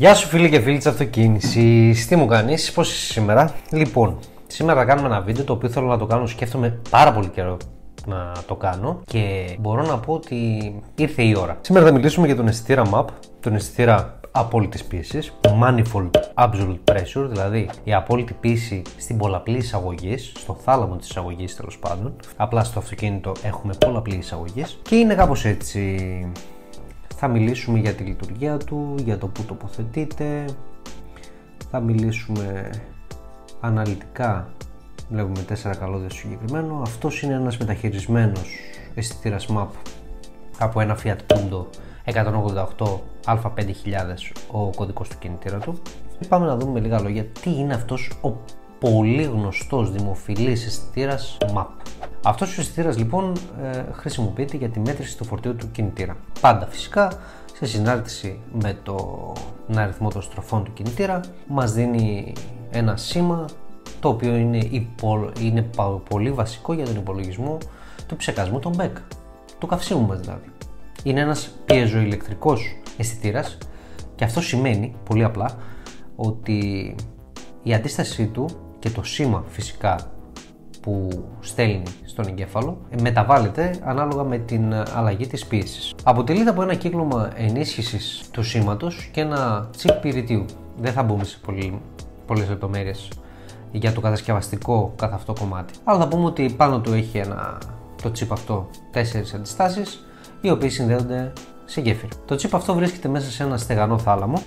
Γεια σου φίλοι και φίλοι της αυτοκίνησης, τι μου κάνεις, πώς είσαι σήμερα; Λοιπόν, σήμερα θα κάνουμε ένα βίντεο το οποίο θέλω να το κάνω, σκέφτομαι πάρα πολύ καιρό να το κάνω και μπορώ να πω ότι ήρθε η ώρα. Σήμερα θα μιλήσουμε για τον αισθητήρα MAP, τον αισθητήρα απόλυτης πίεσης, manifold absolute pressure, δηλαδή η απόλυτη πίεση στην πολλαπλή εισαγωγή, στο θάλαμο της εισαγωγής τέλος πάντων. Απλά στο αυτοκίνητο έχουμε πολλαπλή εισαγωγή και είναι κάπως έτσι θα μιλήσουμε για τη λειτουργία του, για το που τοποθετείται, θα μιλήσουμε αναλυτικά, βλέπουμε τέσσερα καλώδια συγκεκριμένο. Αυτός είναι ένας μεταχειρισμένος αισθητήρας MAP από ένα Fiat Punto 188 Α5000 ο κωδικός του κινητήρα του. Πάμε να δούμε λίγα λόγια τι είναι αυτός ο πολύ γνωστός δημοφιλής αισθητήρας MAP. Αυτός ο αισθητήρας λοιπόν ε, χρησιμοποιείται για τη μέτρηση του φορτίου του κινητήρα. Πάντα φυσικά σε συνάρτηση με τον αριθμό των στροφών του κινητήρα μας δίνει ένα σήμα το οποίο είναι, υπο, είναι πολύ βασικό για τον υπολογισμό του ψεκασμού των μπέκ, του καυσίμου μας δηλαδή. Είναι ένας πιεζοηλεκτρικός αισθητήρας και αυτό σημαίνει πολύ απλά ότι η αντίστασή του και το σήμα φυσικά που στέλνει στον εγκέφαλο ε, μεταβάλλεται ανάλογα με την αλλαγή της πίεσης. Αποτελείται από ένα κύκλωμα ενίσχυσης του σήματος και ένα τσίπ πυρητίου. Δεν θα μπούμε σε πολύ, πολλές λεπτομέρειες για το κατασκευαστικό καθ' αυτό κομμάτι. Αλλά θα πούμε ότι πάνω του έχει ένα, το τσίπ αυτό τέσσερις αντιστάσεις οι οποίες συνδέονται σε γέφυρα. Το τσίπ αυτό βρίσκεται μέσα σε ένα στεγανό θάλαμο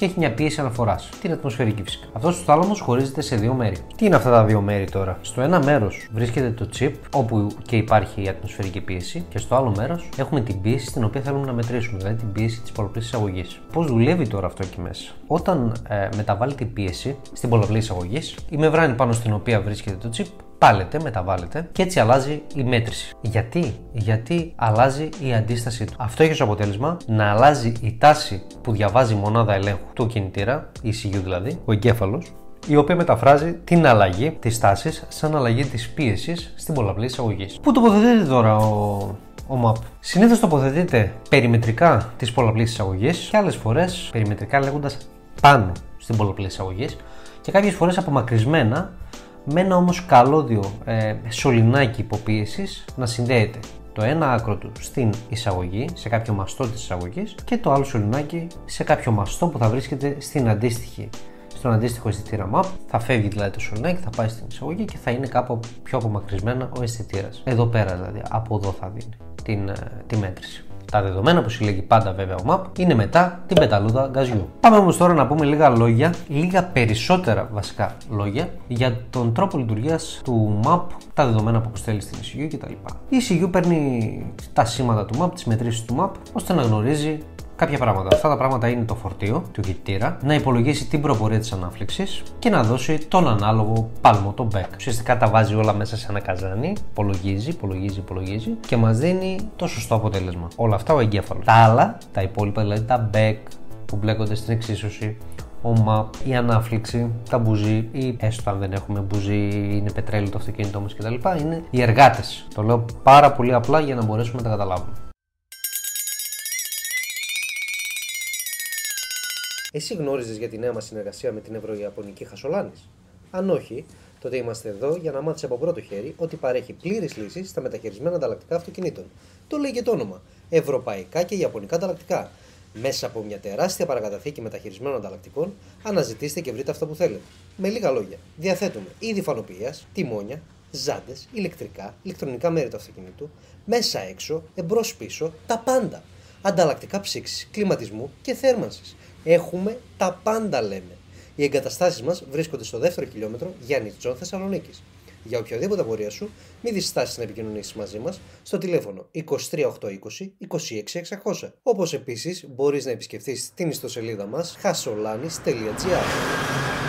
και έχει μια πίεση αναφοράς. Την ατμοσφαιρική φυσικά. Αυτό ο θάλαμος χωρίζεται σε δύο μέρη. Τι είναι αυτά τα δύο μέρη τώρα; Στο ένα μέρος βρίσκεται το chip, όπου και υπάρχει η ατμοσφαιρική πίεση, και στο άλλο μέρος έχουμε την πίεση την οποία θέλουμε να μετρήσουμε, δηλαδή την πίεση της πολλαπλής εισαγωγής. Πώς δουλεύει τώρα αυτό εκεί μέσα; Όταν ε, μεταβάλλει την πίεση στην πολλαπλή εισαγωγή, η μεμβράνη πάνω στην οποία βρίσκεται το chip πάλεται, μεταβάλλεται και έτσι αλλάζει η μέτρηση. Γιατί; Γιατί αλλάζει η αντίστασή του. Αυτό έχει ως αποτέλεσμα να αλλάζει η τάση που διαβάζει η μονάδα ελέγχου του κινητήρα, η ECU δηλαδή, ο εγκέφαλος, η οποία μεταφράζει την αλλαγή της τάσης σαν αλλαγή της πίεσης στην πολλαπλή εισαγωγή. Πού τοποθετείται τώρα ο, ο MAP. Συνήθως τοποθετείται περιμετρικά της πολλαπλής εισαγωγής και άλλες φορές περιμετρικά λέγοντας πάνω στην πολλαπλή εισαγωγή και κάποιες φορές απομακρυσμένα με ένα όμως καλώδιο ε, σωληνάκι υποπίεσης να συνδέεται το ένα άκρο του στην εισαγωγή, σε κάποιο μαστό της εισαγωγής και το άλλο σωληνάκι σε κάποιο μαστό που θα βρίσκεται στην αντίστοιχη στον αντίστοιχο αισθητήρα MAP, θα φεύγει δηλαδή το σωληνάκι, θα πάει στην εισαγωγή και θα είναι κάπου πιο απομακρυσμένα ο αισθητήρας. Εδώ πέρα δηλαδή, από εδώ θα δίνει την, ε, τη μέτρηση. Τα δεδομένα που συλλέγει πάντα βέβαια ο MAP είναι μετά την πεταλούδα γκαζιού. Πάμε όμως τώρα να πούμε λίγα λόγια, λίγα περισσότερα βασικά λόγια για τον τρόπο λειτουργίας του MAP, τα δεδομένα που αποστέλει στην ECU κτλ. Η ECU παίρνει τα σήματα του MAP, τις μετρήσεις του MAP, ώστε να γνωρίζει κάποια πράγματα. Αυτά τα πράγματα είναι το φορτίο του κινητήρα, να υπολογίσει την προπορία της ανάφλεξη και να δώσει τον ανάλογο πάλμο, τον back. Ουσιαστικά τα βάζει όλα μέσα σε ένα καζάνι, υπολογίζει, υπολογίζει, υπολογίζει και μας δίνει το σωστό αποτέλεσμα. Όλα αυτά ο εγκέφαλος. Τα άλλα, τα υπόλοιπα δηλαδή τα back που μπλέκονται στην εξίσωση, ο map, η ανάφλεξη, τα μπουζί ή έστω αν δεν έχουμε μπουζί, είναι πετρέλαιο το αυτοκίνητό μας κτλ. Είναι οι εργάτες. Το λέω πάρα πολύ απλά για να μπορέσουμε να τα καταλάβουμε. Εσύ γνώριζες για τη νέα μας συνεργασία με την Ευρωιαπωνική Χασολάνης; Αν όχι, τότε είμαστε εδώ για να μάθεις από πρώτο χέρι ότι παρέχει πλήρε λύσεις στα μεταχειρισμένα ανταλλακτικά αυτοκινήτων. Το λέει και το όνομα. Ευρωπαϊκά και Ιαπωνικά ανταλλακτικά. Μέσα από μια τεράστια παρακαταθήκη μεταχειρισμένων ανταλλακτικών, αναζητήστε και βρείτε αυτό που θέλετε. Με λίγα λόγια, διαθέτουμε είδη φανοποιίας, τιμόνια, ζάντες, ηλεκτρικά, ηλεκτρονικά μέρη του αυτοκινήτου, μέσα έξω, εμπρός πίσω, τα πάντα. Ανταλλακτικά ψύξης, κλιματισμού και θέρμανσης. Έχουμε τα πάντα λέμε. Οι εγκαταστάσεις μας βρίσκονται στο δεύτερο χιλιόμετρο Γιαννιτσών Θεσσαλονίκης. Για οποιαδήποτε απορία σου, μην διστάσεις να επικοινωνήσεις μαζί μας στο τηλέφωνο 23820 26600. Όπως επίσης μπορείς να επισκεφθείς την ιστοσελίδα μας hasolanis.gr.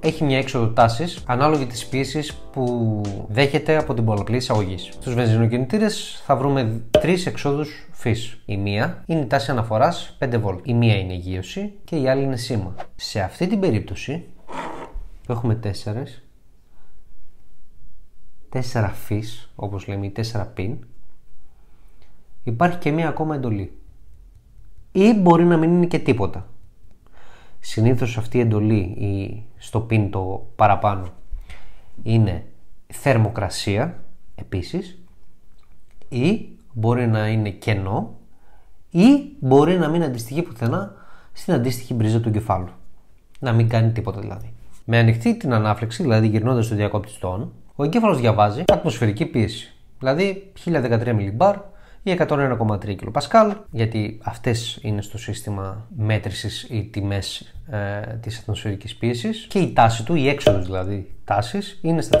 έχει μια έξοδο τάσης ανάλογη της πίεσης που δέχεται από την πολλαπλή εισαγωγής. Στους βενζινοκινητήρες θα βρούμε τρεις εξόδους φύς. Η μία είναι η τάση αναφοράς 5V. Η μία είναι η γύρωση και η άλλη είναι σήμα. Σε αυτή την περίπτωση που έχουμε 4, 4 φύς, όπως λέμε ή 4 πιν, υπάρχει και μία ακόμα εντολή. Ή μπορεί να μην είναι και τίποτα. Συνήθως αυτή η εντολή ή στο πιν το παραπάνω είναι θερμοκρασία επίσης ή μπορεί να είναι κενό ή μπορεί να μην αντιστοιχεί πουθενά στην αντίστοιχη μπρίζα του εγκεφάλου. Να μην κάνει τίποτα δηλαδή. Με ανοιχτή την ανάφλεξη, δηλαδή γυρνώντας το διακόπτη στον, ο εγκέφαλος διαβάζει ατμοσφαιρική πίεση. Δηλαδή 1013 μιλιμπάρ ή 101,3 κιλοπασκάλ, γιατί αυτές είναι στο σύστημα μέτρησης οι τιμές ε, της ατμοσφαιρικής πίεσης και η τάση του, η έξοδος δηλαδή τάσης, είναι στα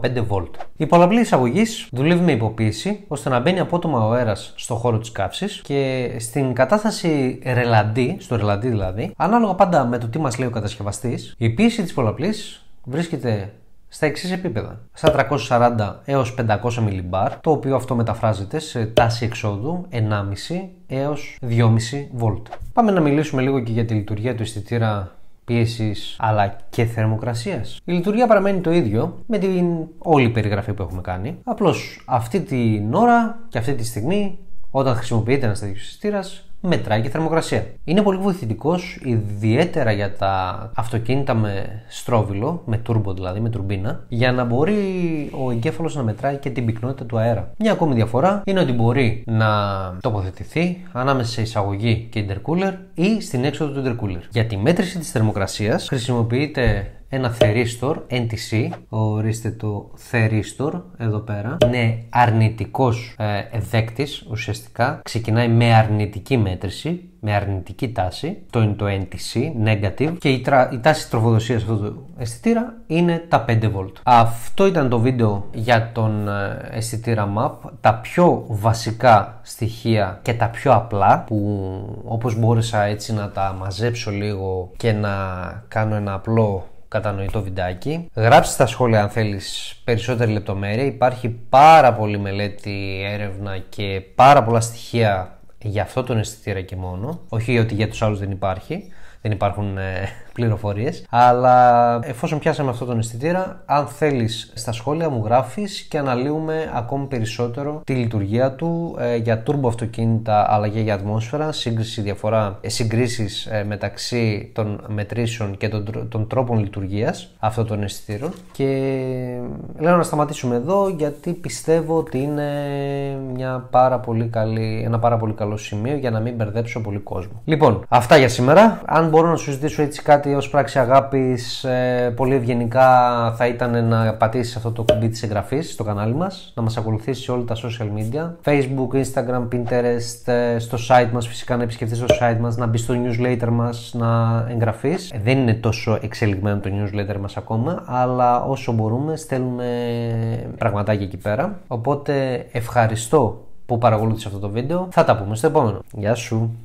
4,5 βολτ. Η πολλαπλή εισαγωγής δουλεύει με υποποίηση ώστε να μπαίνει απότομα ο αέρας στο χώρο της καύσης και στην κατάσταση ρελαντή, στο ρελαντή δηλαδή, ανάλογα πάντα με το τι μας λέει ο κατασκευαστής, η πίεση της πολλαπλής βρίσκεται στα εξής επίπεδα. Στα 340 έως 500 μιλιμπάρ, το οποίο αυτό μεταφράζεται σε τάση εξόδου 1,5 έως 2,5 βολτ. Πάμε να μιλήσουμε λίγο και για τη λειτουργία του αισθητήρα πίεσης αλλά και θερμοκρασίας. Η λειτουργία παραμένει το ίδιο με την όλη περιγραφή που έχουμε κάνει. Απλώς αυτή την ώρα και αυτή τη στιγμή, όταν χρησιμοποιείται ένας τέτοιος αισθητήρα, μετράει και θερμοκρασία. Είναι πολύ βοηθητικός, ιδιαίτερα για τα αυτοκίνητα με στρόβιλο, με τούρμπο δηλαδή, με τουρμπίνα, για να μπορεί ο εγκέφαλος να μετράει και την πυκνότητα του αέρα. Μια ακόμη διαφορά είναι ότι μπορεί να τοποθετηθεί ανάμεσα σε εισαγωγή και intercooler ή στην έξοδο του intercooler. Για τη μέτρηση της θερμοκρασίας χρησιμοποιείται ένα θερίστορ NTC, ορίστε το θερίστορ εδώ πέρα, είναι αρνητικός ε, ουσιαστικά, ξεκινάει με αρνητική μέτρηση, με αρνητική τάση, το είναι το NTC, negative, και η, τρα... η τάση τροφοδοσίας αυτού του αισθητήρα είναι τα 5 V. Αυτό ήταν το βίντεο για τον ε, αισθητήρα MAP, τα πιο βασικά στοιχεία και τα πιο απλά, που όπως μπόρεσα έτσι να τα μαζέψω λίγο και να κάνω ένα απλό κατανοητό βιντεάκι. Γράψτε στα σχόλια αν θέλεις περισσότερη λεπτομέρεια. Υπάρχει πάρα πολύ μελέτη, έρευνα και πάρα πολλά στοιχεία για αυτό τον αισθητήρα και μόνο. Όχι ότι για τους άλλους δεν υπάρχει δεν υπάρχουν ε, πληροφορίες. Αλλά εφόσον πιάσαμε αυτό τον αισθητήρα, αν θέλεις στα σχόλια μου γράφεις και αναλύουμε ακόμη περισσότερο τη λειτουργία του ε, για turbo αυτοκίνητα αλλά και για ατμόσφαιρα, σύγκριση διαφορά, ε, συγκρίσεις μεταξύ των μετρήσεων και των, των τρόπων λειτουργίας αυτών των αισθητήρων. Και λέω να σταματήσουμε εδώ γιατί πιστεύω ότι είναι μια πάρα πολύ καλή, ένα πάρα πολύ καλό σημείο για να μην μπερδέψω πολύ κόσμο. Λοιπόν, αυτά για σήμερα. Αν μπορώ να σου ζητήσω έτσι κάτι ως πράξη αγάπης ε, πολύ ευγενικά θα ήταν να πατήσεις αυτό το κουμπί της εγγραφής στο κανάλι μας, να μας ακολουθήσεις σε όλα τα social media, facebook, instagram, pinterest, ε, στο site μας φυσικά να επισκεφτείς το site μας, να μπει στο newsletter μας, να εγγραφείς. Ε, δεν είναι τόσο εξελιγμένο το newsletter μας ακόμα, αλλά όσο μπορούμε στέλνουμε πραγματάκια εκεί πέρα. Οπότε ευχαριστώ που παρακολούθησες αυτό το βίντεο. Θα τα πούμε στο επόμενο. Γεια σου!